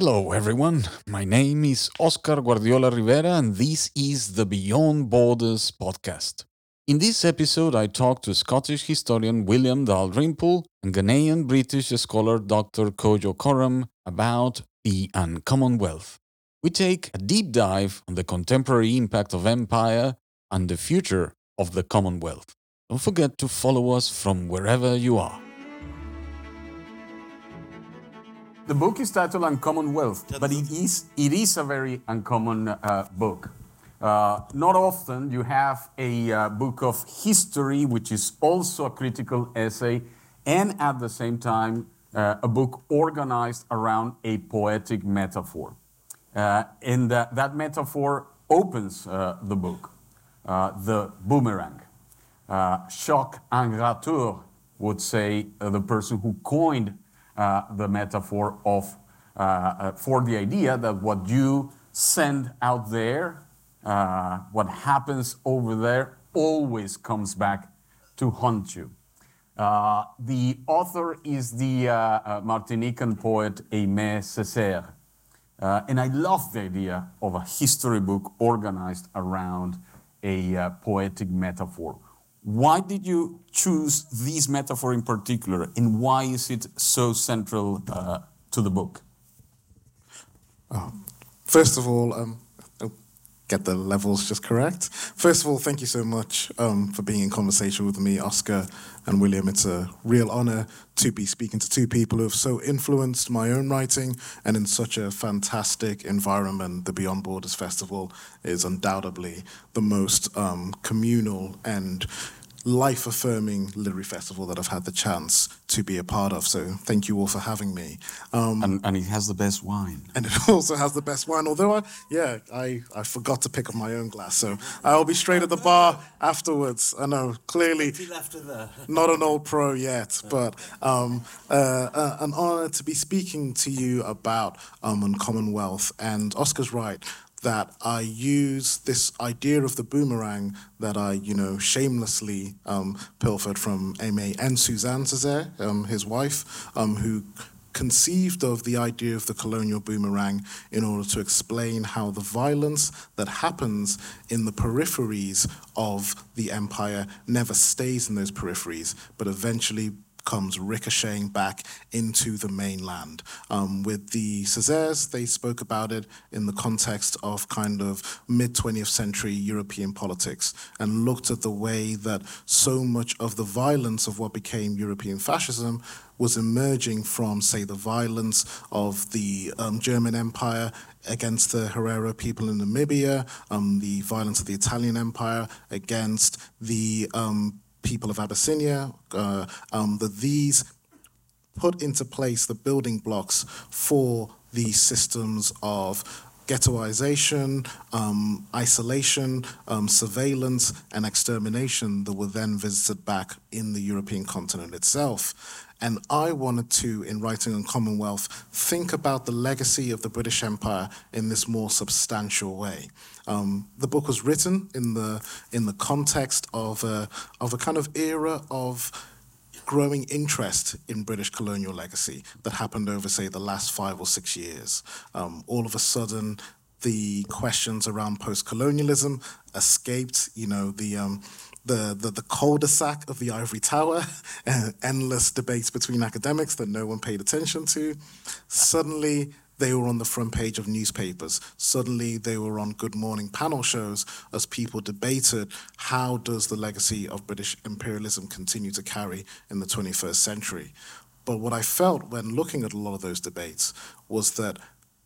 Hello, everyone. My name is Oscar Guardiola Rivera, and this is the Beyond Borders podcast. In this episode, I talk to Scottish historian William Dalrymple and Ghanaian British scholar Dr. Kojo Koram about the Uncommon Wealth. We take a deep dive on the contemporary impact of empire and the future of the Commonwealth. Don't forget to follow us from wherever you are. The book is titled Uncommon Wealth, but it is, it is a very uncommon uh, book. Uh, not often you have a uh, book of history, which is also a critical essay, and at the same time, uh, a book organized around a poetic metaphor. Uh, and that, that metaphor opens uh, the book, the boomerang. Jacques Angratur would say, the person who coined the metaphor of uh, uh, for the idea that what you send out there, uh, what happens over there, always comes back to haunt you. Uh, the author is the Martinican poet Aimé Césaire. and I love the idea of a history book organized around a poetic metaphor why did you choose this metaphor in particular, and why is it so central uh, to the book? Oh, first of all, um, get the levels just correct. First of all, thank you so much um, for being in conversation with me, Oscar and William. It's a real honor to be speaking to two people who have so influenced my own writing and in such a fantastic environment. The Beyond Borders Festival is undoubtedly the most um, communal and life affirming literary festival that I've had the chance to be a part of. So thank you all for having me. Um, and, and, it has the best wine. And it also has the best wine. Although, I, yeah, I, I forgot to pick up my own glass. So I'll be straight at the bar afterwards. I know, clearly not an old pro yet, but um, uh, uh, an honor to be speaking to you about um, Uncommon Wealth. And Oscar's right that I use this idea of the boomerang that I, you know, shamelessly um, pilfered from Aimé and Suzanne Césaire, um, his wife, um, who conceived of the idea of the colonial boomerang in order to explain how the violence that happens in the peripheries of the empire never stays in those peripheries, but eventually comes ricocheting back into the mainland. Um, with the Césaires, they spoke about it in the context of kind of mid 20th century European politics and looked at the way that so much of the violence of what became European fascism was emerging from, say, the violence of the um, German Empire against the Herero people in Namibia, um, the violence of the Italian Empire against the um, people of Abyssinia, uh, um, that these put into place the building blocks for these systems of ghettoization, um, isolation, um, surveillance, and extermination that were then visited back in the European continent itself. And I wanted to, in writing Uncommon Wealth, think about the legacy of the British Empire in this more substantial way. Um, the book was written in the in the context of a, of a kind of era of growing interest in British colonial legacy that happened over, say, the last five or six years. Um, all of a sudden, the questions around post-colonialism escaped, you know, the um, the, the, the cul-de-sac of the ivory tower, endless debates between academics that no one paid attention to. Suddenly, they were on the front page of newspapers. Suddenly, they were on Good Morning panel shows as people debated how does the legacy of British imperialism continue to carry in the 21st century. But what I felt when looking at a lot of those debates was that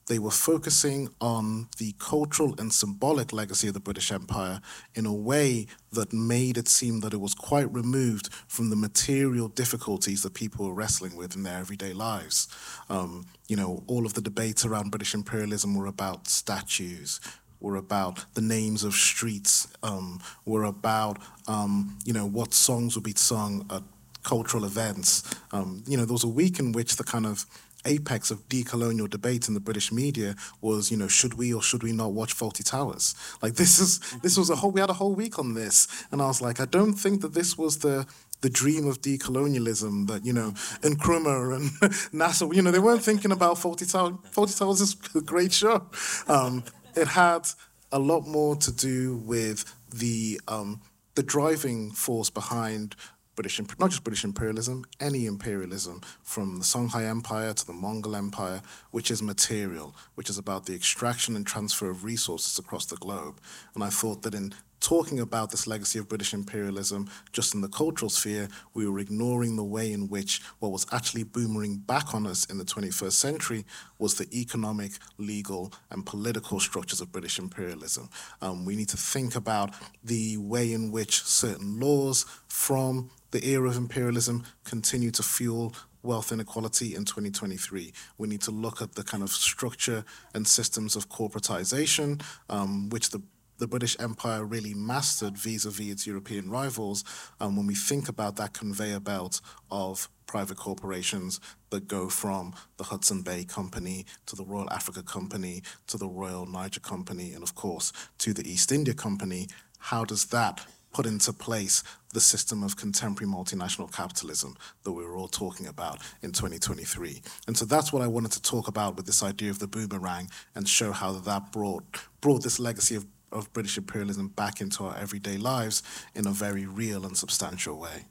they were focusing on the cultural and symbolic legacy of the British Empire in a way that made it seem that it was quite removed from the material difficulties that people were wrestling with in their everyday lives. Um, you know, all of the debates around British imperialism were about statues, were about the names of streets, um, were about, um, you know, what songs would be sung at cultural events. Um, you know, there was a week in which the kind of apex of decolonial debate in the British media was, you know, should we or should we not watch Fawlty Towers? Like this is this was a whole we had a whole week on this, and I was like, I don't think that this was the the dream of decolonialism that, you know, and Nkrumah and Nasser, you know, they weren't thinking about Fawlty Towers. Fawlty Towers is a great show. Um, it had a lot more to do with the um, the driving force behind British, not just British imperialism, any imperialism, from the Songhai Empire to the Mongol Empire, which is material, which is about the extraction and transfer of resources across the globe. And I thought that in talking about this legacy of British imperialism just in the cultural sphere, we were ignoring the way in which what was actually boomerang back on us in the 21st century was the economic, legal, and political structures of British imperialism. Um, we need to think about the way in which certain laws from the era of imperialism continue to fuel wealth inequality in 2023. We need to look at the kind of structure and systems of corporatization, um, which the the British Empire really mastered vis-a-vis its European rivals And when we think about that conveyor belt of private corporations that go from the Hudson Bay Company to the Royal Africa Company to the Royal Niger Company and of course to the East India Company, how does that put into place the system of contemporary multinational capitalism that we were all talking about in 2023. And so that's what I wanted to talk about with this idea of the boomerang and show how that brought brought this legacy of of British imperialism back into our everyday lives in a very real and substantial way.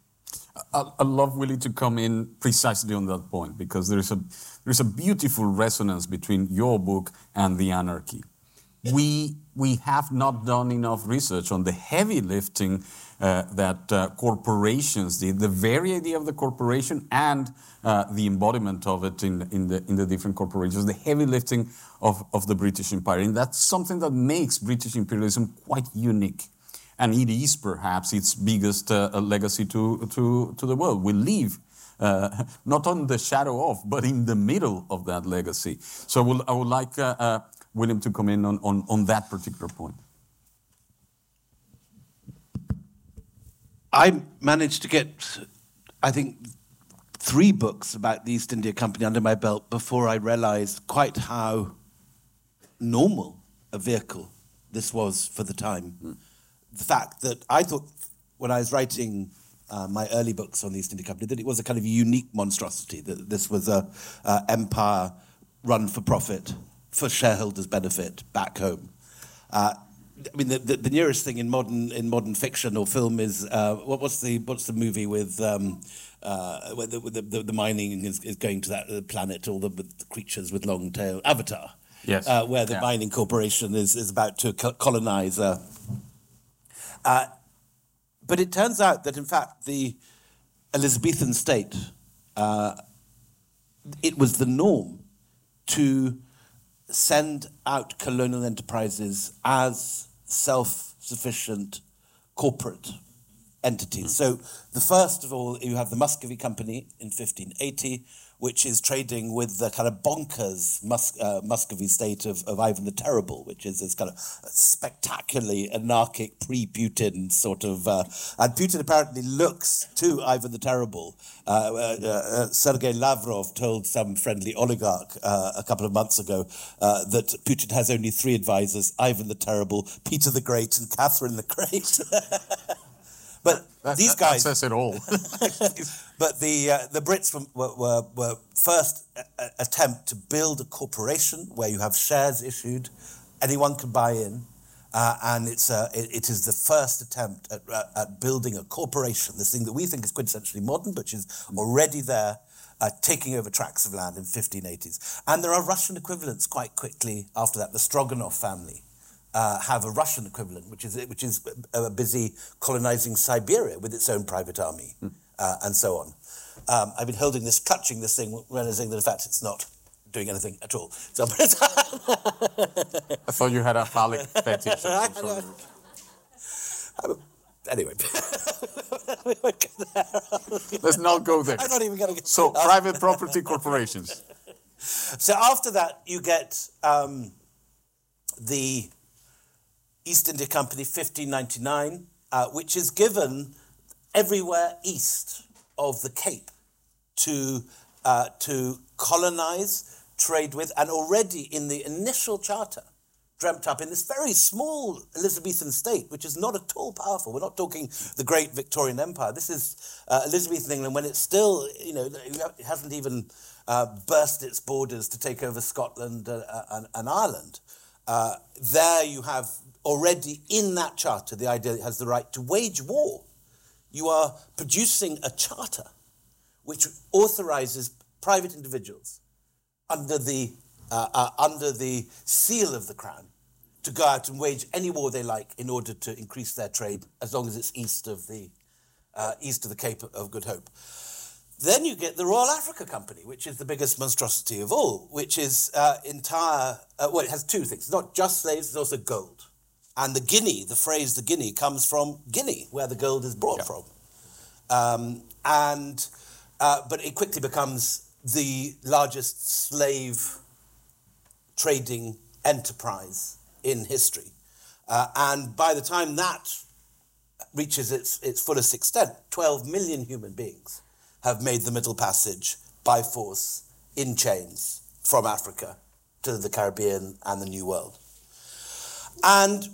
I, I love Willie to come in precisely on that point because there is a there is a beautiful resonance between your book and the anarchy. We we have not done enough research on the heavy lifting uh, that uh, corporations did, the very idea of the corporation and uh, the embodiment of it in, in, the, in the different corporations, the heavy lifting of, of the British Empire. And that's something that makes British imperialism quite unique. And it is perhaps its biggest uh, legacy to, to, to the world. We live uh, not on the shadow of, but in the middle of that legacy. So would, I would like uh, uh, William to come in on, on, on that particular point. I managed to get, I think, three books about the East India Company under my belt before I realized quite how normal a vehicle this was for the time. Mm. The fact that I thought when I was writing uh, my early books on the East India Company that it was a kind of unique monstrosity, that this was a uh, empire run for profit, for shareholders' benefit back home. Uh, I mean, the, the, the, nearest thing in modern in modern fiction or film is uh, what, what's the what's the movie with um, uh, where the, the, the, mining is, is going to that uh, planet, all the, the creatures with long tail, Avatar. Yes. Uh, where the yeah. mining corporation is, is about to colonize. Uh, uh, but it turns out that, in fact, the Elizabethan state, uh, it was the norm to send out colonial enterprises as self sufficient corporate entities. Mm. So, the first of all, you have the Muscovy Company in 1580, which is trading with the kind of bonkers Mus- uh, Muscovy state of, of Ivan the Terrible, which is this kind of spectacularly anarchic pre Putin sort of. Uh, and Putin apparently looks to Ivan the Terrible. Uh, uh, uh Sergei Lavrov told some friendly oligarch uh, a couple of months ago that Putin has only three advisors Ivan the Terrible, Peter the Great, and Catherine the Great. But that, these guys that says it all. but the uh, the Brits were, were, were first a, attempt to build a corporation where you have shares issued, anyone can buy in, uh, and it's uh, it, it is the first attempt at, at building a corporation. This thing that we think is quintessentially modern, but is already there. Uh, taking over tracts of land in 1580s. And there are Russian equivalents quite quickly after that. The Stroganov family, uh, have a Russian equivalent, which is which is uh, busy colonizing Siberia with its own private army, mm. uh, and so on. Um, I've been holding this, clutching this thing, realizing that in fact it's not doing anything at all. So, I thought you had a phallic fetish. anyway, let's not go there. I'm not even going to get. So, private property corporations. So after that, you get um, the East India Company 1599, uh, which is given everywhere east of the Cape to, uh, to colonize, trade with, and already in the initial charter dreamt up in this very small Elizabethan state, which is not at all powerful. We're not talking the great Victorian Empire. This is uh, Elizabethan England when it's still, you know, it hasn't even uh, burst its borders to take over Scotland uh, uh and, and, Ireland. Uh, there you have already in that charter the idea that it has the right to wage war. You are producing a charter which authorizes private individuals under the, uh, uh, under the seal of the crown to go out and wage any war they like in order to increase their trade as long as it's east of the, uh, east of the Cape of Good Hope. Then you get the Royal Africa Company, which is the biggest monstrosity of all, which is uh, entire, uh, well, it has two things. It's not just slaves, it's also gold. And the guinea, the phrase the guinea, comes from Guinea, where the gold is brought yeah. from. Um, and, uh, but it quickly becomes the largest slave trading enterprise in history. Uh, and by the time that reaches its, its fullest extent, 12 million human beings have made the Middle Passage by force in chains from Africa to the Caribbean and the New World. And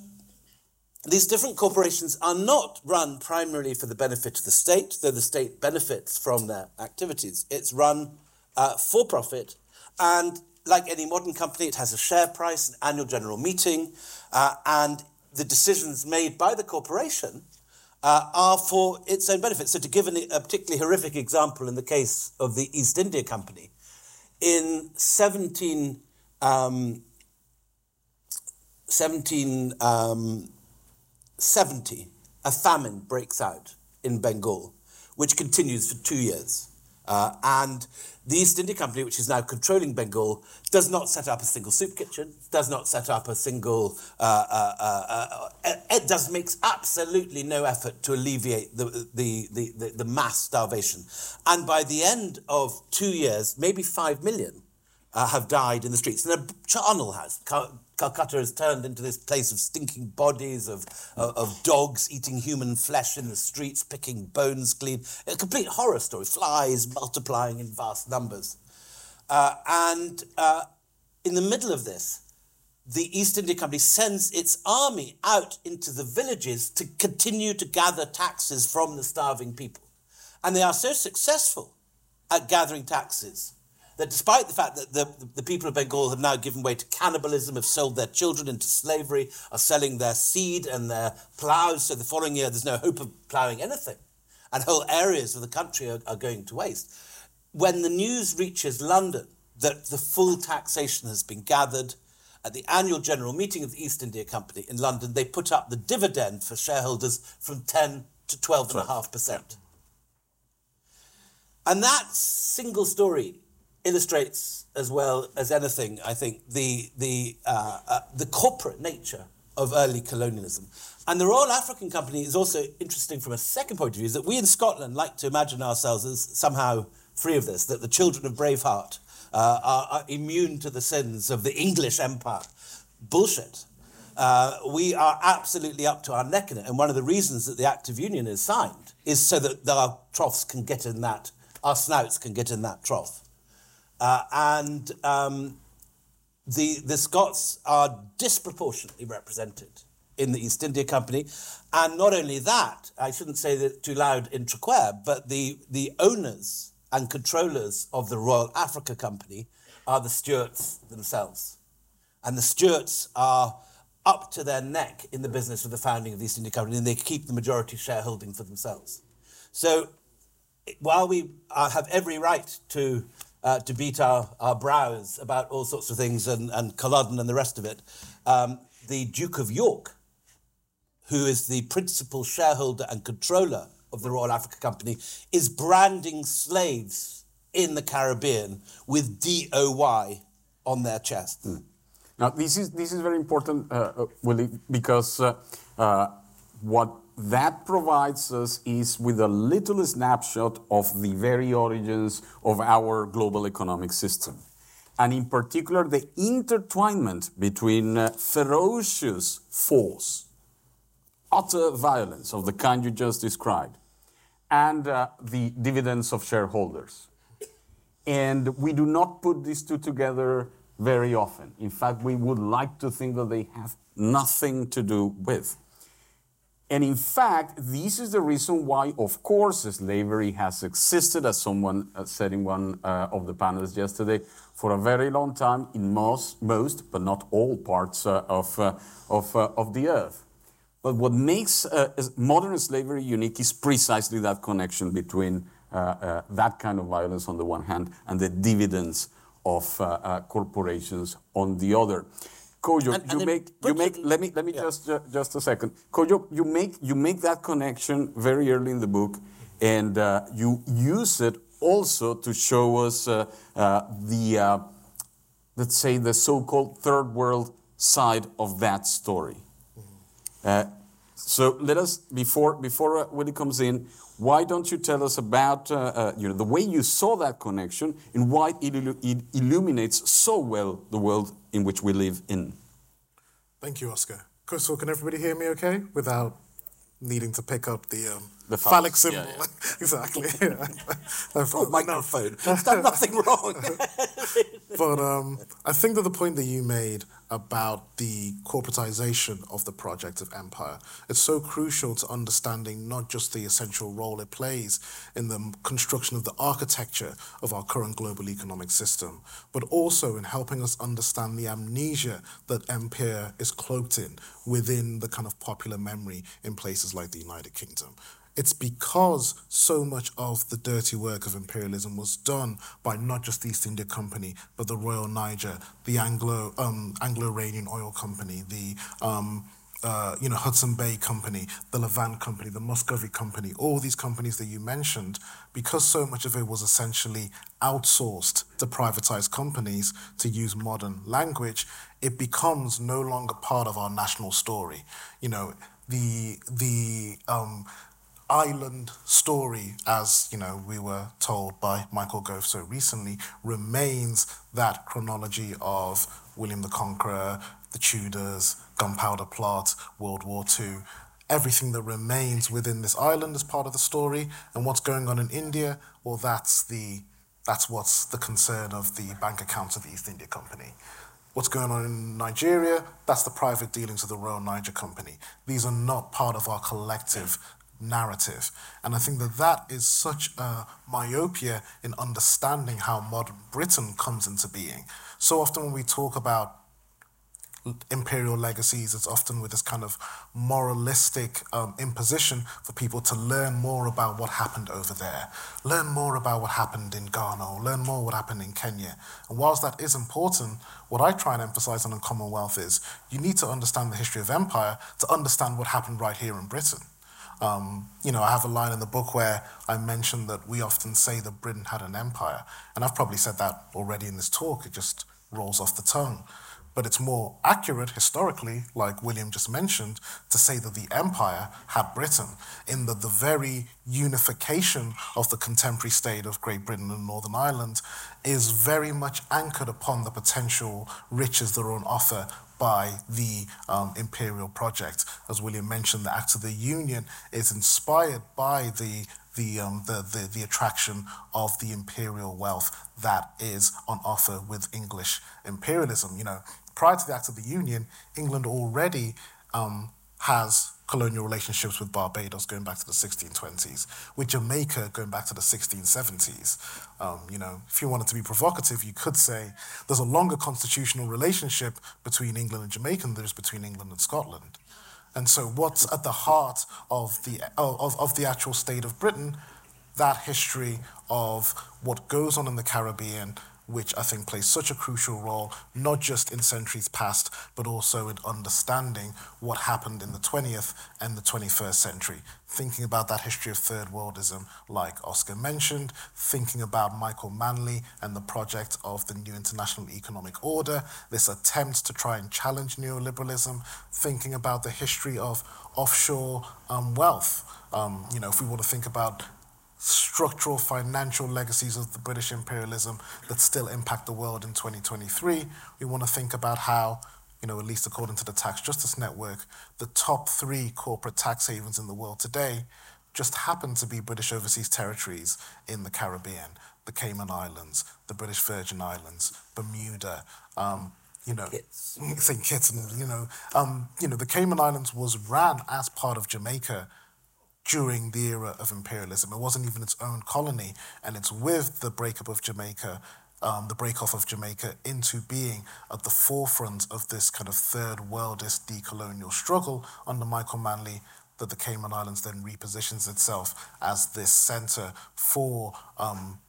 these different corporations are not run primarily for the benefit of the state, though the state benefits from their activities. It's run uh, for profit, and like any modern company, it has a share price, an annual general meeting, uh, and the decisions made by the corporation uh, are for its own benefit. So, to give an, a particularly horrific example in the case of the East India Company, in 17, um, 1770, um, a famine breaks out in Bengal, which continues for two years. Uh, and the East India Company, which is now controlling Bengal, does not set up a single soup kitchen, does not set up a single, uh, uh, uh, uh it does makes absolutely no effort to alleviate the, the, the, the, the mass starvation. And by the end of two years, maybe five million uh, have died in the streets. And a charnel has Calcutta has turned into this place of stinking bodies, of, of, of, dogs eating human flesh in the streets, picking bones clean. A complete horror story. Flies multiplying in vast numbers. Uh, and uh, in the middle of this, the East India Company sends its army out into the villages to continue to gather taxes from the starving people. And they are so successful at gathering taxes that despite the fact that the, the people of Bengal have now given way to cannibalism, have sold their children into slavery, are selling their seed and their ploughs, so the following year there's no hope of ploughing anything, and whole areas of the country are, are going to waste. When the news reaches London that the full taxation has been gathered, at the annual general meeting of the East India Company in London, they put up the dividend for shareholders from 10 to 12.5%. And that single story illustrates as well as anything, I think, the, the, uh, uh, the corporate nature of early colonialism. And the Royal African Company is also interesting from a second point of view, is that we in Scotland like to imagine ourselves as somehow free of this, that the children of Braveheart uh, are, are, immune to the sins of the English Empire. Bullshit. Uh, we are absolutely up to our neck in it. And one of the reasons that the Act of Union is signed is so that our troughs can get in that, our snouts can get in that trough. Uh, and um, the, the Scots are disproportionately represented in the East India Company. And not only that, I shouldn't say that too loud in Traquair, but the, the owners and controllers of the Royal Africa Company are the Stuarts themselves. And the Stuarts are up to their neck in the business of the founding of the East India Company, and they keep the majority shareholding for themselves. So while we uh, have every right to uh, to beat our, our brows about all sorts of things and, and Culloden and the rest of it. Um, the Duke of York, who is the principal shareholder and controller of the Royal Africa Company, is branding slaves in the Caribbean with DOY on their chest. Mm. Now, this is, this is very important, uh, uh Willie, because uh, uh, what that provides us is with a little snapshot of the very origins of our global economic system. And in particular, the intertwinement between uh, ferocious force, utter violence of the kind you just described, and uh, the dividends of shareholders. And we do not put these two together very often. In fact, we would like to think that they have nothing to do with. And in fact, this is the reason why, of course, slavery has existed, as someone uh, said in one uh, of the panels yesterday, for a very long time in most, most but not all parts uh, of, uh, of, uh, of the earth. But what makes uh, modern slavery unique is precisely that connection between that kind of violence on the one hand and the dividends of corporations on the other. Kojo, and, you and make you make. Let me let me yeah. just uh, just a second. Kojo, you make you make that connection very early in the book, and uh, you use it also to show us uh, uh the uh, let's say the so-called third world side of that story. Uh, so let us before before Willie comes in. Why don't you tell us about you know the way you saw that connection and why it, it illuminates so well the world in which we live in. Thank you, Oscar. Crystal, can everybody hear me okay without needing to pick up the, um, the phallic symbol? Yeah, yeah. exactly. oh, microphone. I've done nothing wrong. but um, I think that the point that you made about the corporatization of the project of empire. It's so crucial to understanding not just the essential role it plays in the construction of the architecture of our current global economic system, but also in helping us understand the amnesia that empire is cloaked in within the kind of popular memory in places like the United Kingdom. It's because so much of the dirty work of imperialism was done by not just the East India Company, but the Royal Niger, the Anglo um, Anglo-Iranian Oil Company, the um, uh, you know Hudson Bay Company, the Levant Company, the Muscovy Company, all these companies that you mentioned, because so much of it was essentially outsourced to privatized companies to use modern language, it becomes no longer part of our national story. You know, the the um, island story, as you know, we were told by Michael Gove so recently, remains that chronology of William the Conqueror, the Tudors, Gunpowder Plot, World War II. Everything that remains within this island is part of the story, and what's going on in India, well, that's the that's what's the concern of the bank accounts of the East India Company. What's going on in Nigeria, that's the private dealings of the Royal Niger Company. These are not part of our collective narrative. And I think that that is such a myopia in understanding how modern Britain comes into being. So often when we talk about imperial legacies, it's often with this kind of moralistic um, imposition for people to learn more about what happened over there, learn more about what happened in Ghana, or learn more what happened in Kenya. And whilst that is important, what I try and emphasize on the Commonwealth is you need to understand the history of empire to understand what happened right here in Britain. Um, you know, I have a line in the book where I mention that we often say that Britain had an empire. And I've probably said that already in this talk, it just rolls off the tongue. But it's more accurate historically, like William just mentioned, to say that the empire had Britain, in that the very unification of the contemporary state of Great Britain and Northern Ireland is very much anchored upon the potential riches that are on offer by the um, imperial project. As William mentioned, the Act of the Union is inspired by the the, um, the, the, the attraction of the imperial wealth that is on offer with English imperialism. You know, prior to the Act of the Union, England already um, has colonial relationships with Barbados going back to the 1620s, with Jamaica going back to the 1670s. Um, you know, if you wanted to be provocative, you could say there's a longer constitutional relationship between England and Jamaica than there is between England and Scotland. And so, what's at the heart of the of, of the actual state of Britain? That history of what goes on in the Caribbean, which I think plays such a crucial role, not just in centuries past, but also in understanding what happened in the 20th and the 21st century. Thinking about that history of third worldism, like Oscar mentioned, thinking about Michael Manley and the project of the new international economic order, this attempt to try and challenge neoliberalism, thinking about the history of offshore um, wealth. Um, you know, if we want to think about structural financial legacies of the British imperialism that still impact the world in 2023. We want to think about how, you know, at least according to the Tax Justice Network, the top three corporate tax havens in the world today just happen to be British overseas territories in the Caribbean. the Cayman Islands, the British Virgin Islands, Bermuda, um, you know. St. Kitts, and you know, um, you know, the Cayman Islands was ran as part of Jamaica during the era of imperialism. It wasn't even its own colony, and it's with the breakup of Jamaica, um, the breakoff of Jamaica into being at the forefront of this kind of third worldist decolonial struggle under Michael Manley that the Cayman Islands then repositions itself as this center for um,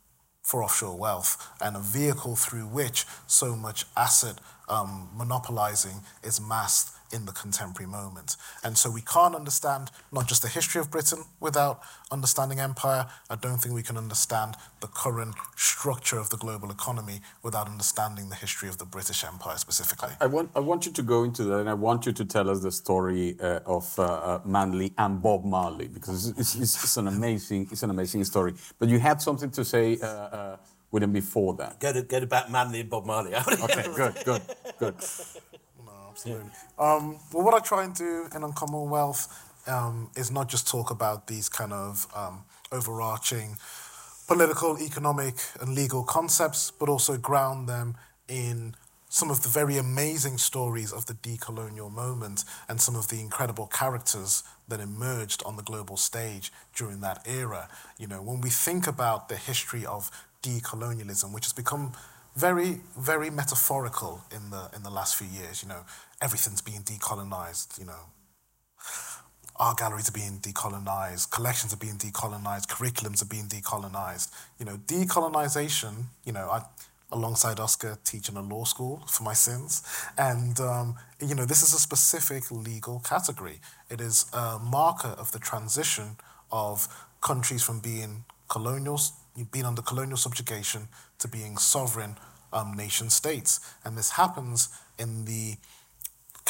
for offshore wealth and a vehicle through which so much asset um, monopolizing is masked in the contemporary moment. And so we can't understand not just the history of Britain without understanding empire. I don't think we can understand the current structure of the global economy without understanding the history of the British Empire specifically. I want, I want you to go into that, and I want you to tell us the story uh, of uh, uh, Manley and Bob Marley because it's, it's, it's, an amazing, it's an amazing story. But you had something to say uh, uh, with him before that. Get, it, get about Manley and Bob Marley. okay, good, good, good absolutely. Um, well, what I try and do in Uncommonwealth um, is not just talk about these kind of um, overarching political, economic, and legal concepts, but also ground them in some of the very amazing stories of the decolonial moment and some of the incredible characters that emerged on the global stage during that era. You know, when we think about the history of decolonialism, which has become very, very metaphorical in the in the last few years. You know, everything's being decolonized. You know, art galleries are being decolonized, collections are being decolonized, curriculums are being decolonized. You know, decolonization. You know, I alongside Oscar teaching a law school for my sins, and um, you know, this is a specific legal category. It is a marker of the transition of countries from being colonials you've under colonial subjugation to being sovereign um, nation states. And this happens in the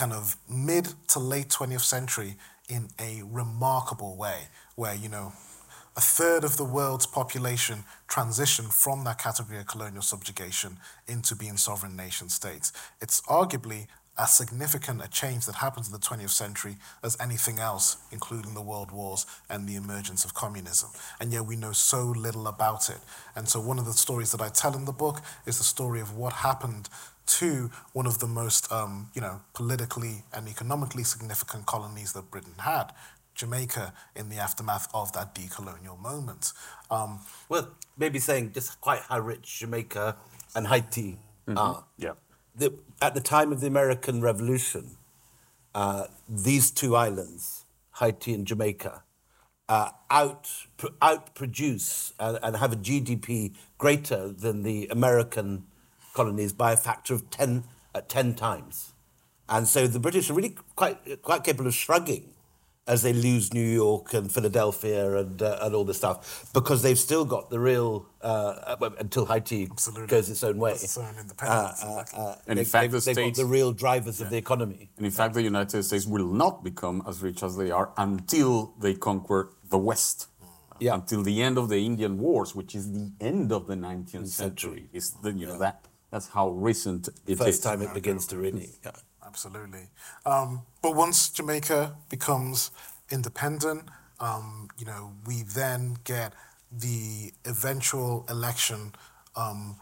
kind of mid to late 20th century in a remarkable way, where, you know, a third of the world's population transitioned from that category of colonial subjugation into being sovereign nation states. It's arguably as significant a change that happens in the 20th century as anything else, including the world wars and the emergence of communism. And yet we know so little about it. And so one of the stories that I tell in the book is the story of what happened to one of the most, um, you know, politically and economically significant colonies that Britain had, Jamaica, in the aftermath of that decolonial moment. Um, well, maybe saying just quite how rich Jamaica and Haiti mm-hmm. are. Yeah the, at the time of the American Revolution, uh, these two islands, Haiti and Jamaica, uh, out outproduce and, and, have a GDP greater than the American colonies by a factor of 10, uh, 10 times. And so the British are really quite, quite capable of shrugging as they lose New York and Philadelphia and uh, and all this stuff because they've still got the real uh, until Haiti Absolutely. goes its own way. Its own independence. Uh, uh, uh and in fact, the they've States, got the real drivers yeah. of the economy. And in fact, the United States will not become as rich as they are until they conquer the West. Yeah. Until the end of the Indian Wars, which is the end of the 19th century. century. Is the, you know that that's how recent it First is. time it begins to really. Yeah. Absolutely. Um, but once Jamaica becomes independent. Um, you know, we then get the eventual election um,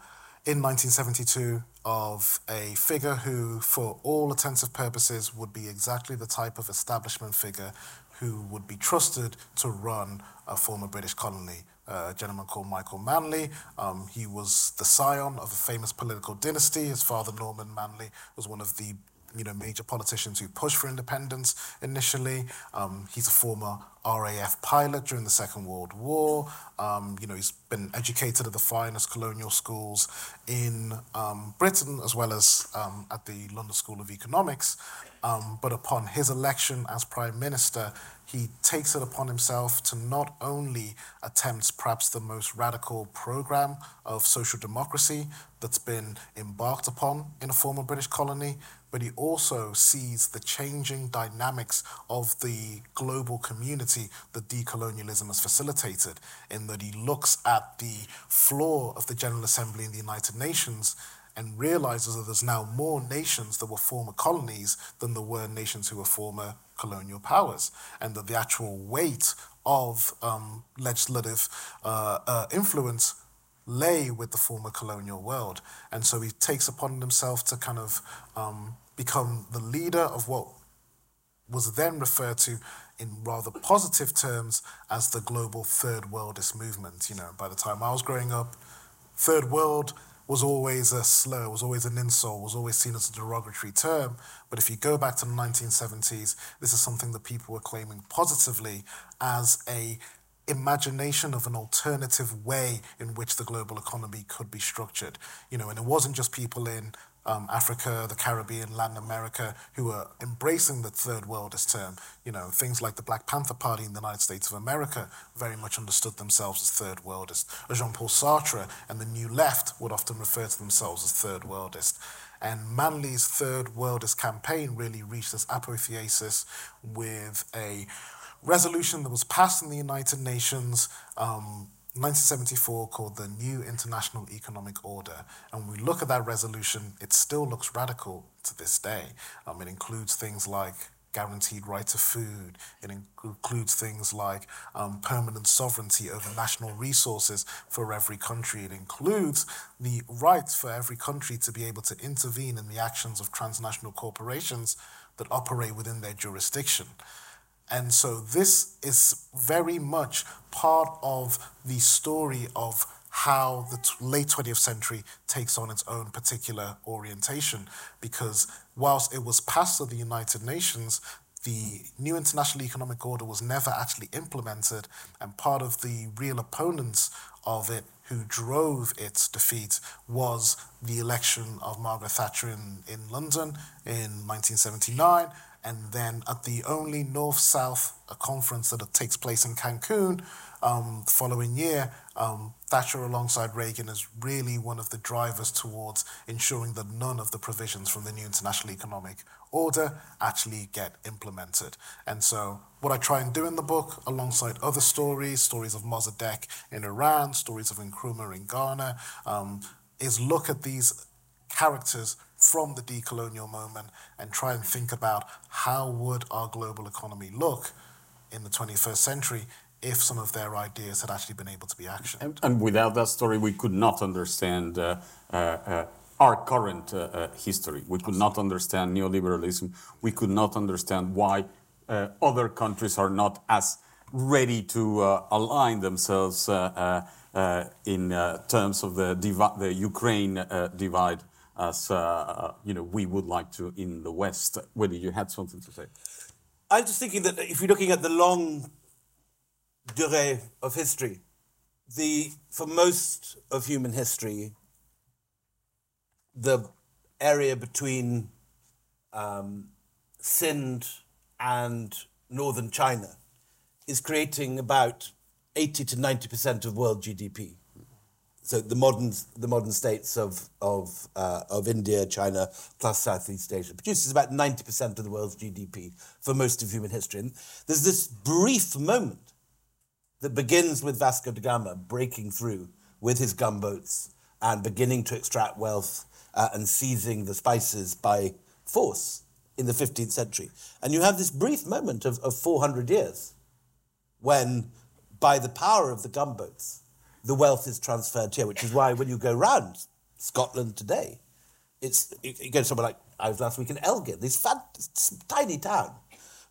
in 1972 of a figure who, for all intensive purposes, would be exactly the type of establishment figure who would be trusted to run a former British colony. Uh, a gentleman called Michael Manley. Um, he was the scion of a famous political dynasty. His father, Norman Manley, was one of the you know, major politicians who pushed for independence initially. Um, he's a former RAF pilot during the Second World War. Um, you know, he's been educated at the finest colonial schools in um, Britain as well as um, at the London School of Economics. Um, but upon his election as Prime Minister, he takes it upon himself to not only attempt perhaps the most radical program of social democracy that's been embarked upon in a former British colony, but he also sees the changing dynamics of the global community that decolonialism has facilitated, in that he looks at the floor of the General Assembly in the United Nations and realizes that there's now more nations that were former colonies than there were nations who were former colonial powers, and that the actual weight of um, legislative uh, uh, influence lay with the former colonial world. And so he takes upon himself to kind of um, become the leader of what was then referred to in rather positive terms as the global third worldist movement. You know, by the time I was growing up, third world was always a slur, was always an insult, was always seen as a derogatory term. But if you go back to the 1970s, this is something that people were claiming positively as a imagination of an alternative way in which the global economy could be structured. You know, and it wasn't just people in um, Africa, the Caribbean, Latin America, who were embracing the third worldist term. You know, things like the Black Panther Party in the United States of America very much understood themselves as third worldist. Jean-Paul Sartre and the New Left would often refer to themselves as third worldist. And Manley's third worldist campaign really reached this apotheosis with a resolution that was passed in the United Nations um, 1974 called the New International Economic Order. And when we look at that resolution, it still looks radical to this day. Um, it includes things like guaranteed right to food. It includes things like um, permanent sovereignty over national resources for every country. It includes the right for every country to be able to intervene in the actions of transnational corporations that operate within their jurisdiction. And so this is very much part of the story of how the t- late 20th century takes on its own particular orientation. Because whilst it was passed to the United Nations, the new international economic order was never actually implemented, and part of the real opponents of it who drove its defeat was the election of Margaret Thatcher in, in London in 1979 and then at the only North South conference that takes place in Cancun um, the following year, um, Thatcher alongside Reagan is really one of the drivers towards ensuring that none of the provisions from the new international economic order actually get implemented. And so, what I try and do in the book, alongside other stories, stories of Mossadegh in Iran, stories of Nkrumah in Ghana, um, is look at these characters from the decolonial moment and try and think about how would our global economy look in the 21st century if some of their ideas had actually been able to be actioned. And, and without that story, we could not understand uh, uh, uh, our current uh, uh, history. We could not understand neoliberalism. We could not understand why uh, other countries are not as ready to align themselves in terms of the, the Ukraine divide as uh, you know we would like to in the West. Whether you had something to say? I'm just thinking that if you're looking at the longue durée of history, the for most of human history, the area between um, and northern China is creating about 80 to 90 percent of world GDP so the modern the modern states of of uh, of India, China, plus Southeast Asia produces about ninety percent of the world's GDP for most of human history. And there's this brief moment that begins with Vasco da Gama breaking through with his gunboats and beginning to extract wealth uh, and seizing the spices by force in the 15th century. And you have this brief moment of, of 400 years when, by the power of the gunboats, the wealth is transferred here, which is why when you go round Scotland today, it's you go somewhere like I was last week in Elgin, this fat, tiny town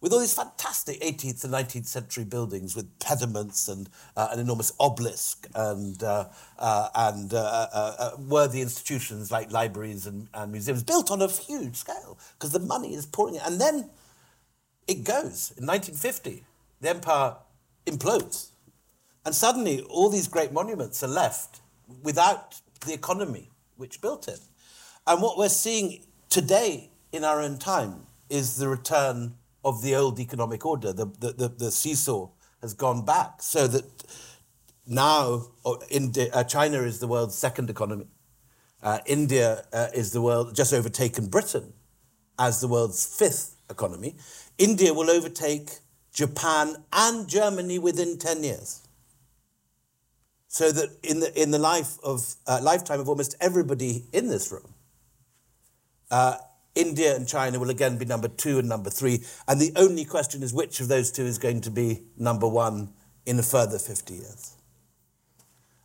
with all these fantastic 18th and 19th century buildings with pediments and uh, an enormous obelisk and, uh, uh, and uh, uh, uh, worthy institutions like libraries and, and, museums built on a huge scale because the money is pouring in. And then it goes. In 1950, the empire implodes. And suddenly, all these great monuments are left without the economy which built it. And what we're seeing today in our own time is the return of the old economic order. The, the, the, the seesaw has gone back so that now India, uh, China is the world's second economy. Uh, India uh, is the world, just overtaken Britain as the world's fifth economy. India will overtake Japan and Germany within 10 years. So that in the, in the life of, uh, lifetime of almost everybody in this room, uh, India and China will again be number two and number three. And the only question is which of those two is going to be number one in a further 50 years.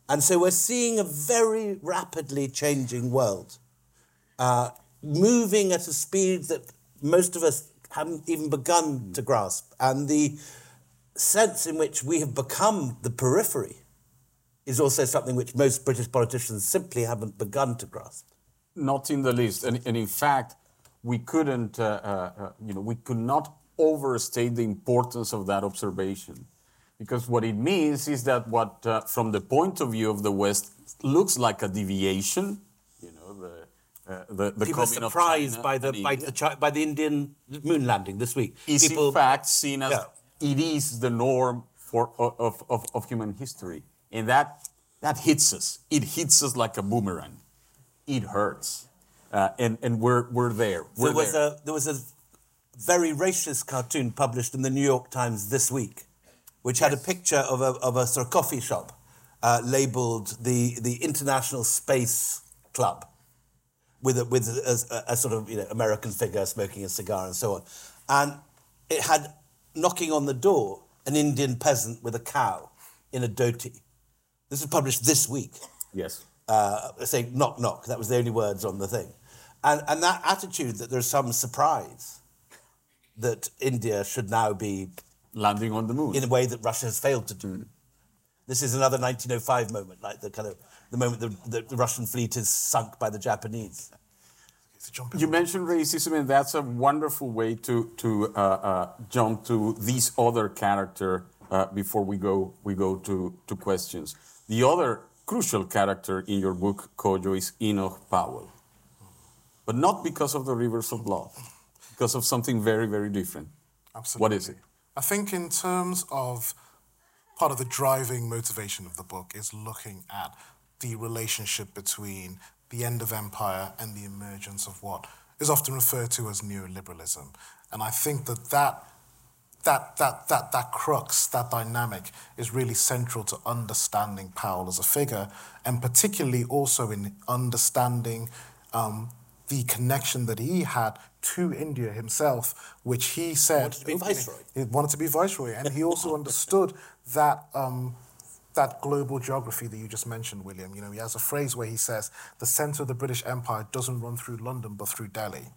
And so we're seeing a very rapidly changing world, uh, moving at a speed that most of us haven't even begun to grasp. And the sense in which we have become the periphery is also something which most British politicians simply haven't begun to grasp. Not in the least. And, and in fact, we couldn't, uh, uh, uh, you know, we could not overstate the importance of that observation. Because what it means is that what, uh, from the point of view of the West, looks like a deviation, you know, the, uh, the, the People are coming of surprised by the, by, the by the Indian moon landing this week. is People, in fact seen as Yeah. it is the norm for of, of, of human history, and that that hits us. It hits us like a boomerang. It hurts, uh, and and we're we're there. We're there was there. a there was a very racist cartoon published in the New York Times this week, which had a picture of a of a sort of coffee shop uh, labeled the the International Space Club, with a, with a, a, a sort of you know American figure smoking a cigar and so on, and it had knocking on the door an Indian peasant with a cow in a dhoti. This was published this week yes. uh, say knock knock. That was the only words on the thing, and and that attitude that there's some surprise that India should now be Landing on the moon. in a way that Russia has failed to do. This is another 1905 moment, like the kind of the moment the, the, the Russian fleet is sunk by the Japanese. To jump in. You mentioned racism, and that's a wonderful way to to uh, uh, jump to this other character uh, before we go we go to, to questions. The other crucial character in your book, Kojo, is Enoch Powell, but not because of the rivers of blood, because of something very very different. Absolutely. What is it? I think in terms of part of the driving motivation of the book is looking at the relationship between the end of empire and the emergence of what is often referred to as neoliberalism. And I think that that that that that that crux, that dynamic, is really central to understanding Powell as a figure, and particularly also in understanding um, the connection that he had to India himself, which he said Wanted to be viceroy. He wanted to be viceroy, and he also understood that. Um, that global geography that you just mentioned, William. You know, he has a phrase where he says, "The center of the British Empire doesn't run through London, but through Delhi."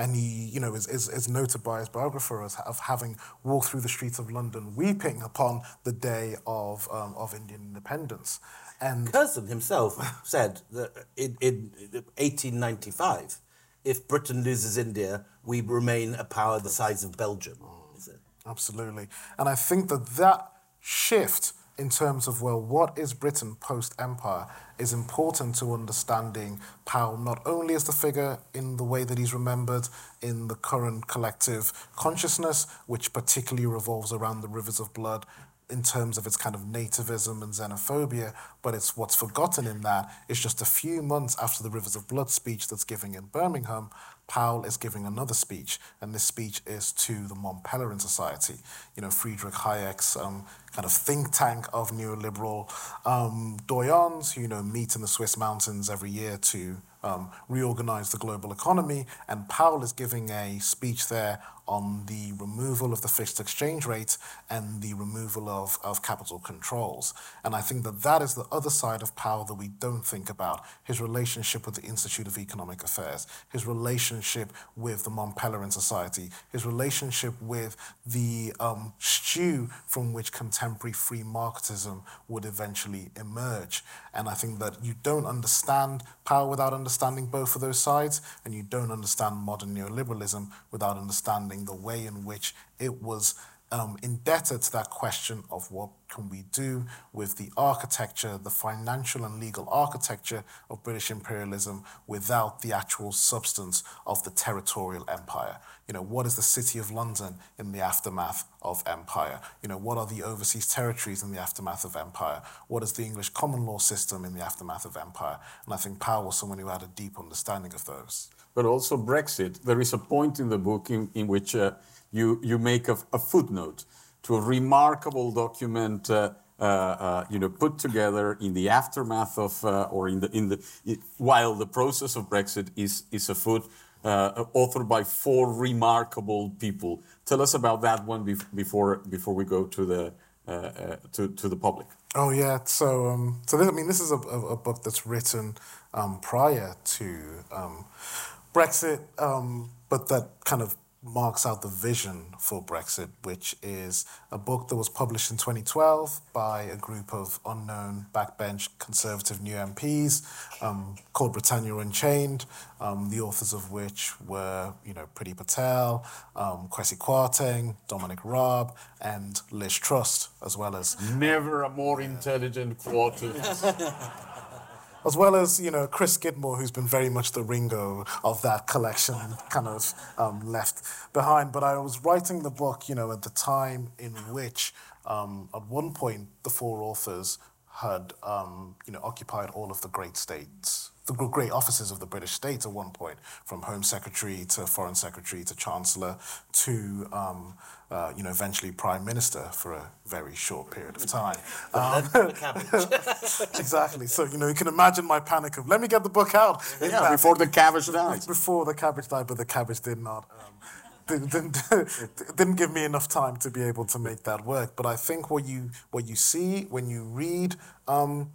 And he, you know, is, is, is noted by his biographer as of having walked through the streets of London weeping upon the day of, um, of Indian independence. And Curzon himself said that in, in 1895, if Britain loses India, we remain a power the size of Belgium. said. Absolutely. And I think that that shift in terms of, well, what is Britain post empire is important to understanding Powell not only as the figure in the way that he's remembered in the current collective consciousness, which particularly revolves around the rivers of blood in terms of its kind of nativism and xenophobia, but it's what's forgotten in that is just a few months after the Rivers of Blood speech that's giving in Birmingham, Powell is giving another speech, and this speech is to the Mont Pelerin Society. You know, Friedrich Hayek's um, kind of think tank of neoliberal um, doyens who, you know, meet in the Swiss mountains every year to um, reorganize the global economy. And Powell is giving a speech there on the removal of the fixed exchange rate and the removal of, of capital controls. And I think that that is the other side of Powell that we don't think about his relationship with the Institute of Economic Affairs, his relationship with the Mont Pelerin Society, his relationship with the um, stew from which contemporary free marketism would eventually emerge. And I think that you don't understand Powell without understanding both of those sides, and you don't understand modern neoliberalism without understanding the way in which it was um, indebted to that question of what can we do with the architecture, the financial and legal architecture of British imperialism without the actual substance of the territorial empire. You know, what is the city of London in the aftermath of empire? You know, what are the overseas territories in the aftermath of empire? What is the English common law system in the aftermath of empire? And I think Powell was someone who had a deep understanding of those. But also Brexit. There is a point in the book in, in which uh, you, you make a, a footnote to a remarkable document, uh, uh, uh, you know, put together in the aftermath of, uh, or in the, in the, i while the process of Brexit is, is afoot, uh, authored by four remarkable people. Tell us about that one bef- before, before we go to the, to, to the public. Oh yeah, so um, so this, I mean, this is a, a, a book that's written um, prior to um, Brexit, um, but that kind of marks out the vision for Brexit, which is a book that was published in 2012 by a group of unknown backbench conservative new MPs um, called Britannia Unchained, um, the authors of which were, you know, Priti Patel, um, Kwasi Kwarteng, Dominic Raab, and Liz Truss, as well as Never a more intelligent quarter. as well as you know Chris Skidmore, who's been very much the Ringo of that collection, kind of um, left behind. But I was writing the book, you know, at the time in which, um, at one point, the four authors had um, you know occupied all of the great states, the great offices of the British state at one point, from Home Secretary to Foreign Secretary to Chancellor to um, uh, you know eventually Prime Minister for a very short period of time. Um, exactly. So you know you can imagine my panic of let me get the book out yeah, before the cabbage died. Before the cabbage died, but the cabbage did not. Um, didn't, didn't give me enough time to be able to make that work. But I think what you what you see when you read um,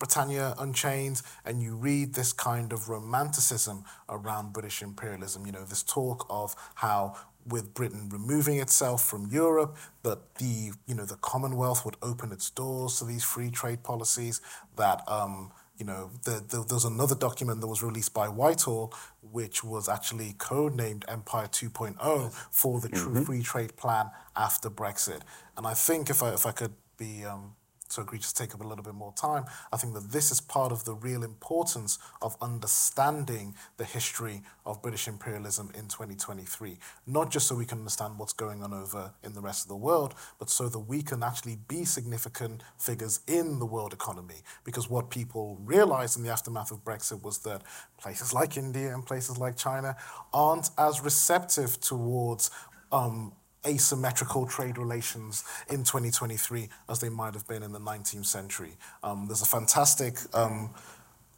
Britannia Unchained and you read this kind of romanticism around British imperialism, you know, this talk of how with Britain removing itself from Europe, that the you know the Commonwealth would open its doors to these free trade policies. That um, you know the, the, there's another document that was released by Whitehall, which was actually codenamed Empire 2.0 for the true mm-hmm. free trade plan after Brexit. And I think if I if I could be um, so agree to take up a little bit more time. I think that this is part of the real importance of understanding the history of British imperialism in 2023. Not just so we can understand what's going on over in the rest of the world, but so that we can actually be significant figures in the world economy. Because what people realized in the aftermath of Brexit was that places like India and places like China aren't as receptive towards um, asymmetrical trade relations in 2023 as they might have been in the 19th century. Um, there's a fantastic um,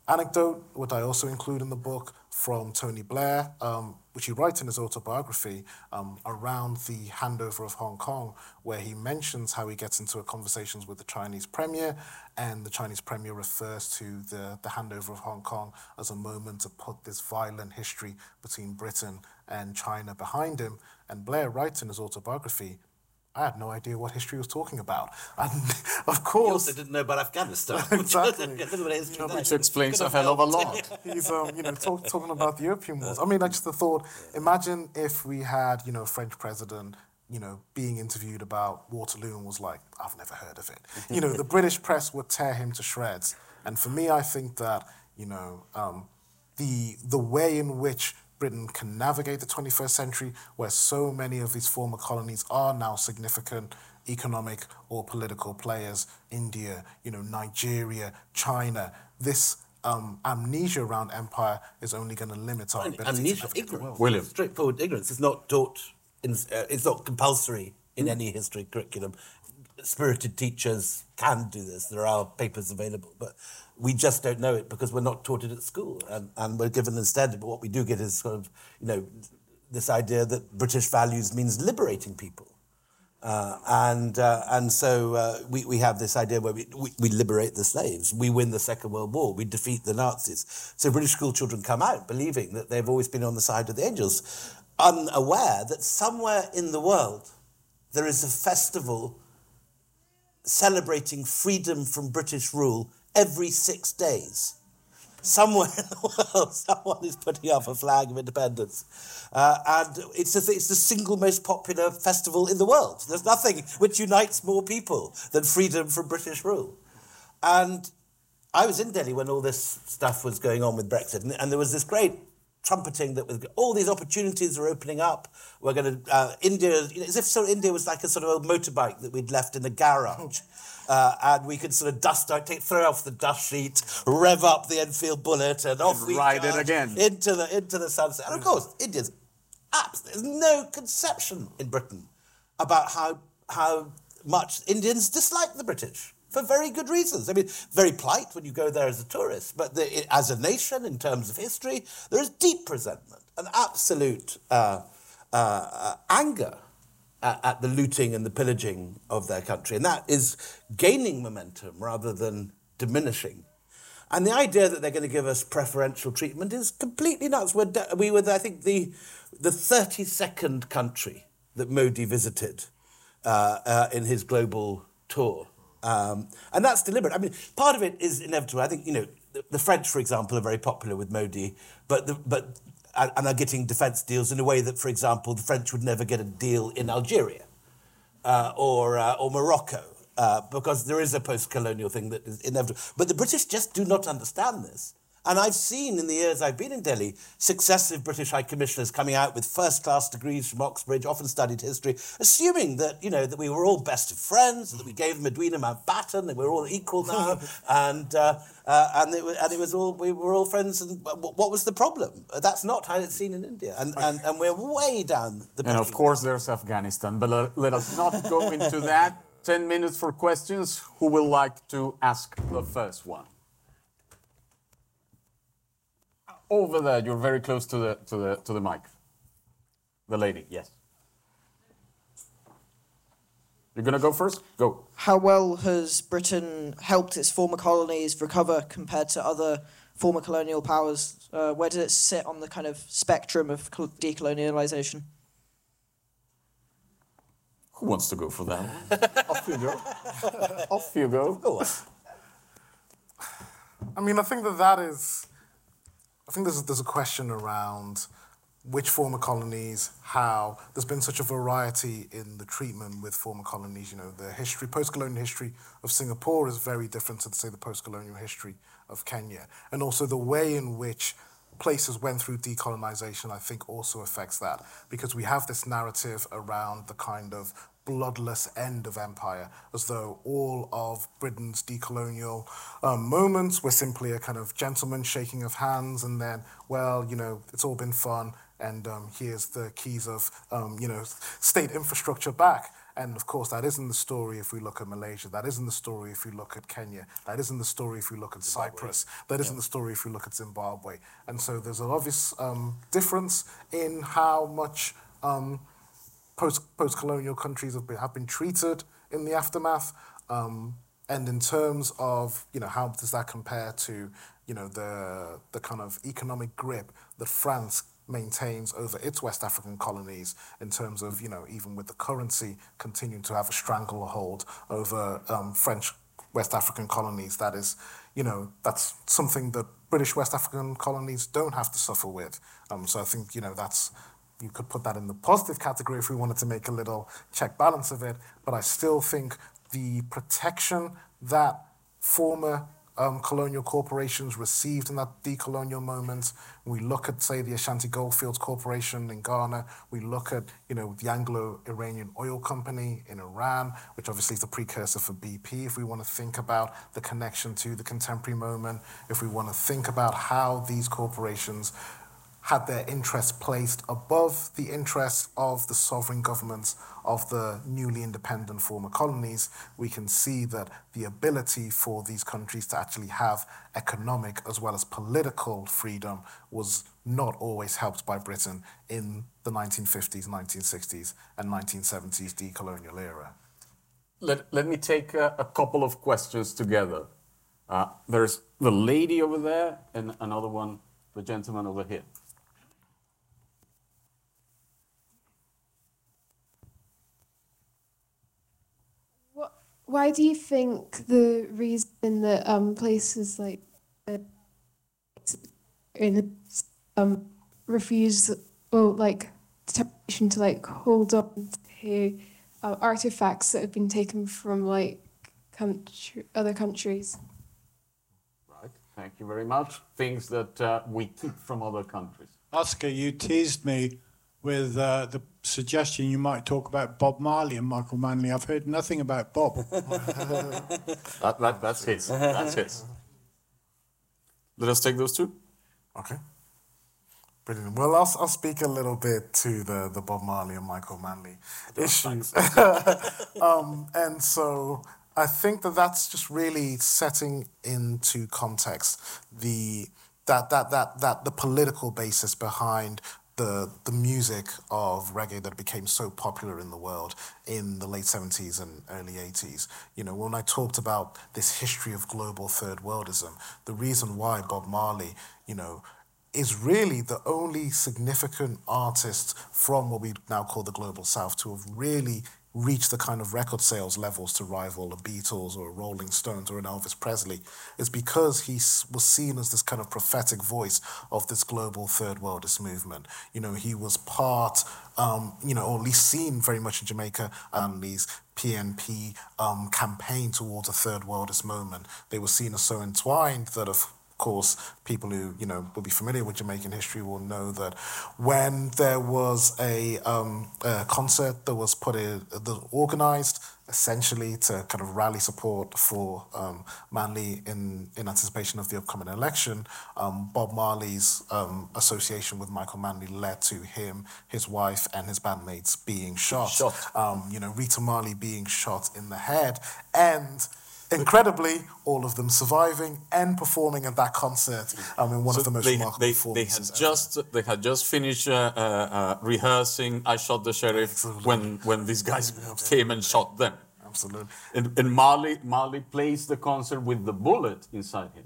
anecdote, which I also include in the book, from Tony Blair, um, which he writes in his autobiography um, around the handover of Hong Kong, where he mentions how he gets into a conversations with the Chinese premier, and the Chinese premier refers to the, the handover of Hong Kong as a moment to put this violent history between Britain and China behind him. And Blair writes in his autobiography, I had no idea what history was talking about. And of course. He also didn't know about Afghanistan. exactly. you know, which explains a hell of a lot. He's um, you know, talk, talking about the Opium Wars. I mean, I just thought, imagine if we had, you know, a French president you know, being interviewed about Waterloo and was like, I've never heard of it. You know, the British press would tear him to shreds. And for me, I think that, you know, um, the the way in which Britain can navigate the 21st century, where so many of these former colonies are now significant economic or political players. India, you know, Nigeria, China. This um, amnesia around empire is only going to limit our ability amnesia, to ignorance, William. straightforward ignorance. It's not taught. In, uh, it's not compulsory in mm. any history curriculum. Spirited teachers can do this. There are papers available, but we just don't know it because we're not taught it at school, and, and we're given instead. But what we do get is sort of, you know, this idea that British values means liberating people. Uh, and uh, and so uh, we, we have this idea where we, we, we, liberate the slaves, we win the Second World War, we defeat the Nazis. So British school children come out believing that they've always been on the side of the angels, unaware that somewhere in the world there is a festival celebrating freedom from British rule every six days. Somewhere in the world, someone is putting up a flag of independence. Uh, and it's, a, it's the single most popular festival in the world. There's nothing which unites more people than freedom from British rule. And I was in Delhi when all this stuff was going on with Brexit, and, and there was this great trumpeting that with all these opportunities are opening up. We're going to uh, India, you know, as if so India was like a sort of old motorbike that we'd left in the garage. Uh, and we could sort of dust out, take, throw off the dust sheet, rev up the Enfield Bullet, and off and we ride it again into the into the sunset. And of course, India's apps. There's no conception in Britain about how how much Indians dislike the British for very good reasons. I mean, very polite when you go there as a tourist, but the, as a nation, in terms of history, there is deep resentment and absolute uh, uh, anger at, the looting and the pillaging of their country. And that is gaining momentum rather than diminishing. And the idea that they're going to give us preferential treatment is completely nuts. We're de- we were, I think, the, the 32nd country that Modi visited uh, uh, in his global tour. Um, and that's deliberate. I mean, part of it is inevitable. I think, you know, the, the French, for example, are very popular with Modi, but, the, but and are getting defence deals in a way that, for example, the French would never get a deal in Algeria uh, or, uh, or Morocco uh, because there is a post colonial thing that is inevitable. But the British just do not understand this. And I've seen in the years I've been in Delhi successive British High Commissioners coming out with first class degrees from Oxbridge, often studied history, assuming that, you know, that we were all best of friends, that we gave them Edwina Mountbatten, that we were all equal now, and, uh, uh, and, it, and it was all, we were all friends, and what was the problem? That's not how it's seen in India, and, and, and we're way down the And of course there's Afghanistan, but let, let us not go into that. 10 minutes for questions. Who will like to ask the first one? Over there, you're very close to the, to the, to the mic. The lady, yes. You're going to go first? Go. How well has Britain helped its former colonies recover compared to other former colonial powers? Uh, where does it sit on the kind of spectrum of decolonialization? Who wants to go for that? Off you go. Off you go. Go I mean, I think that that is. I think there's there's a question around which former colonies, how. There's been such a variety in the treatment with former colonies. You know, the history, post-colonial history of Singapore is very different to, say, the post-colonial history of Kenya, and also the way in which places went through decolonization, I think also affects that because we have this narrative around the kind of bloodless end of empire, as though all of Britain's decolonial um, moments were simply a kind of gentleman shaking of hands, and then, well, you know, it's all been fun, and um, here's the keys of, um, you know, state infrastructure back. And of course, that isn't the story if we look at Malaysia. That isn't the story if we look at Kenya. That isn't the story if we look at Zimbabwe. Cyprus. That isn't yeah. the story if we look at Zimbabwe. And so there's an obvious um, difference in how much um, post post colonial countries have been have been treated in the aftermath. Um, and in terms of you know how does that compare to you know the the kind of economic grip that France maintains over its West African colonies in terms of you know even with the currency continuing to have a stranglehold over um, French West African colonies that is you know that's something that British West African colonies don't have to suffer with um, so I think you know that's you could put that in the positive category if we wanted to make a little check balance of it. But I still think the protection that former um, colonial corporations received in that decolonial moment. We look at, say, the Ashanti Goldfields Corporation in Ghana. We look at, you know, the Anglo-Iranian Oil Company in Iran, which obviously is the precursor for BP. If we want to think about the connection to the contemporary moment, if we want to think about how these corporations had their interests placed above the interests of the sovereign governments of the newly independent former colonies, we can see that the ability for these countries to actually have economic as well as political freedom was not always helped by Britain in the 1950s, 1960s, and 1970s decolonial era. Let, let me take a, a couple of questions together. Uh, there's the lady over there, and another one, the gentleman over here. Why do you think the reason that um, places like uh, in um, refuse well like determination to like hold on to uh, artifacts that have been taken from like country, other countries? Right. Thank you very much. Things that uh, we keep from other countries. Oscar, you teased me with uh, the suggestion you might talk about Bob Marley and Michael Manley. I've heard nothing about Bob. that, that, that's his. That's his. Let us take those two. Okay. Brilliant. Well, I'll, I'll speak a little bit to the, the Bob Marley and Michael Manley issues. um, and so I think that that's just really setting into context the that that that that the political basis behind the the music of reggae that became so popular in the world in the late 70s and early 80s. You know, when I talked about this history of global third worldism, the reason why Bob Marley, you know, is really the only significant artist from what we now call the global south to have really reach the kind of record sales levels to rival the Beatles or Rolling Stones or an Elvis Presley is because he was seen as this kind of prophetic voice of this global third worldist movement. You know, he was part, um, you know, or at least seen very much in Jamaica and these PNP um, campaign towards a third worldist moment. They were seen as so entwined that of course, people who you know will be familiar with Jamaican history will know that when there was a, um, a concert that was put in, that organized essentially to kind of rally support for um, Manley in, in anticipation of the upcoming election, um, Bob Marley's um, association with Michael Manley led to him, his wife, and his bandmates being shot. Shot. Um, you know, Rita Marley being shot in the head, and incredibly, all of them surviving and performing at that concert. I mean, one So of the most they, remarkable they, they had ever. just they had just finished uh, uh, uh, rehearsing. I shot the sheriff Absolutely. when when these guys came and shot them. Absolutely. And, and Marley Marley plays the concert with the bullet inside him.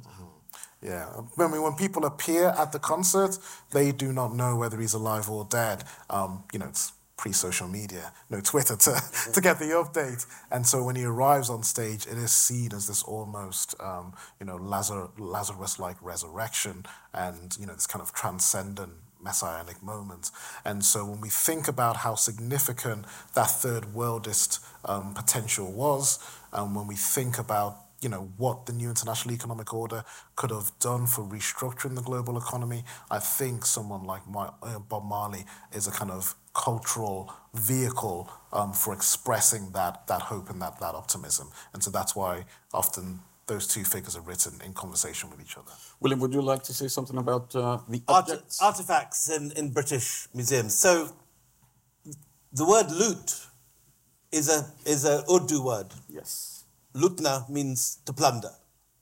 Yeah. I mean, when people appear at the concert, they do not know whether he's alive or dead. Um, you know, it's pre-social media, no Twitter to, to get the update. And so when he arrives on stage, it is seen as this almost, um, you know, Lazar, Lazarus-like resurrection and, you know, this kind of transcendent messianic moment. And so when we think about how significant that third worldist um, potential was, and when we think about you know what the new international economic order could have done for restructuring the global economy, I think someone like my, uh, Bob Marley is a kind of cultural vehicle um, for expressing that that hope and that that optimism. And so that's why often those two figures are written in conversation with each other. William, would you like to say something about uh, the Art- artifacts in, in British museums. So the word loot is a is a Urdu word. yes. Lutna means to plunder,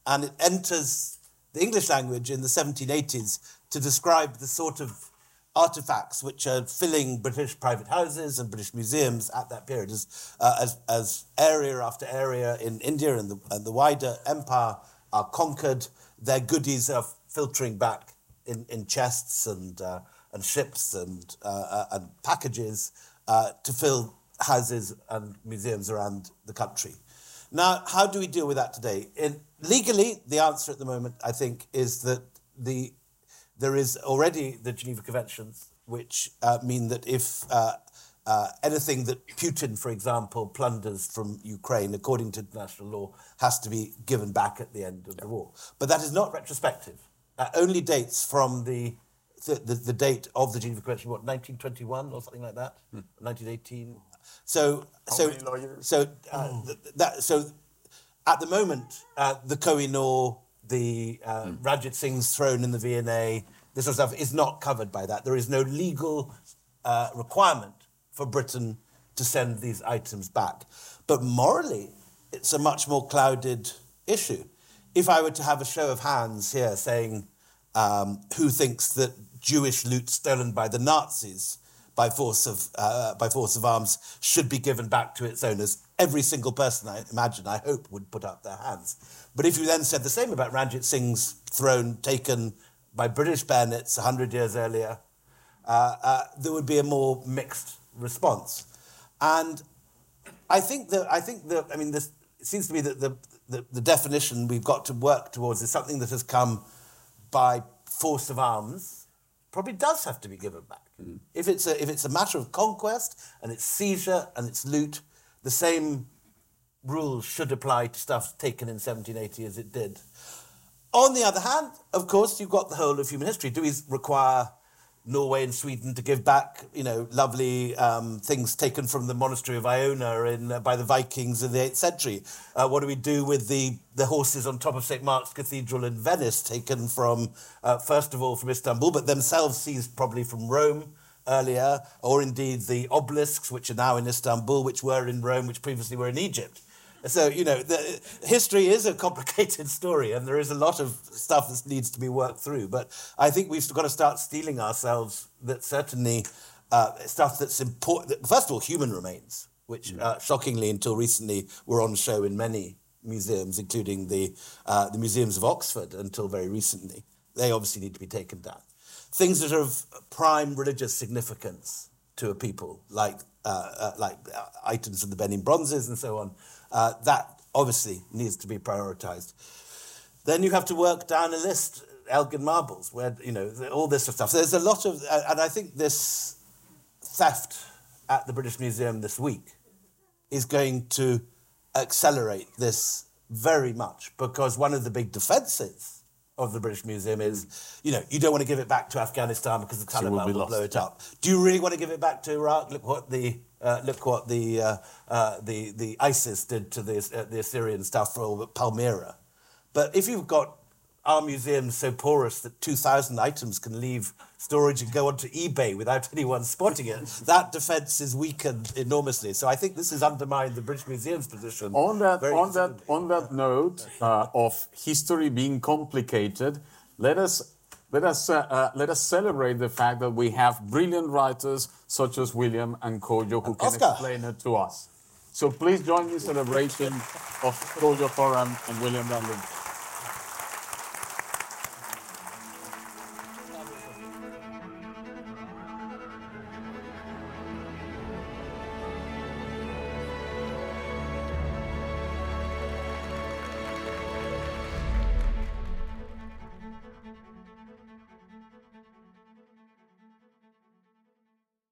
and it enters the English language in the 1780s to describe the sort of artifacts which are filling British private houses and British museums at that period, as uh, as, as area after area in India and the, and the wider empire are conquered, their goodies are filtering back in, in chests and uh, and ships and uh, uh, and packages uh, to fill houses and museums around the country. Now, how do we deal with that today? In, legally, the answer at the moment, I think, is that the there is already the Geneva Conventions, which uh, mean that if uh, uh, anything that Putin, for example, plunders from Ukraine, according to international law, has to be given back at the end of the war. But that is not retrospective. That only dates from the the, the, the date of the Geneva Convention, what 1921 or something like that, 1918. So so many lawyers? so uh, th- that so at the moment, uh, the Kohinoor, the uh, Ranjit Singh's throne in the V&A, this sort of stuff is not covered by that. There is no legal uh, requirement for Britain to send these items back. But morally, it's a much more clouded issue. If I were to have a show of hands here saying um, who thinks that Jewish loot stolen by the Nazis by force of uh, by force of arms should be given back to its owners. Every single person I imagine, I hope, would put up their hands. But if you then said the same about Ranjit Singh's throne taken by British bayonets hundred years earlier, uh, uh, there would be a more mixed response. And I think that I think that I mean this it seems to me that the, the the definition we've got to work towards is something that has come by force of arms probably does have to be given back. If it's a if it's a matter of conquest and it's seizure and it's loot, the same rules should apply to stuff taken in 1780 as it did. On the other hand, of course, you've got the whole of human history. Do we require Norway and Sweden to give back, you know, lovely um, things taken from the monastery of Iona in, uh, by the Vikings in the 8th century? Uh, what do we do with the, the horses on top of St. Mark's Cathedral in Venice, taken from, uh, first of all, from Istanbul, but themselves seized probably from Rome earlier, or indeed the obelisks, which are now in Istanbul, which were in Rome, which previously were in Egypt? So you know, the, history is a complicated story, and there is a lot of stuff that needs to be worked through. But I think we've got to start steeling ourselves that certainly uh, stuff that's important. First of all, human remains, which uh, shockingly until recently were on show in many museums, including the uh, the museums of Oxford until very recently. They obviously need to be taken down. Things that are of prime religious significance to a people, like uh, uh, like uh, items of the Benin bronzes and so on, uh, that obviously needs to be prioritised. Then you have to work down a list, Elgin marbles, where you know all this sort of stuff. There's a lot of, uh, and I think this theft at the British Museum this week is going to accelerate this very much because one of the big defences of the British Museum is, you know, you don't want to give it back to Afghanistan because the So Taliban be will blow it up. Do you really want to give it back to Iraq? Look what the uh, look what the uh, uh, the the ISIS did to the uh, the Assyrian stuff for Palmyra. But if you've got our museum so porous that 2,000 items can leave storage and go onto eBay without anyone spotting it, that defence is weakened enormously. So I think this has undermined the British Museum's position. On that, on that, on that note uh, of history being complicated, let us let us uh, uh, let us celebrate the fact that we have brilliant writers such as William and Kojo who can Oscar. explain it to us. So please join me in celebration of Kojo Koram and William Dalrymple.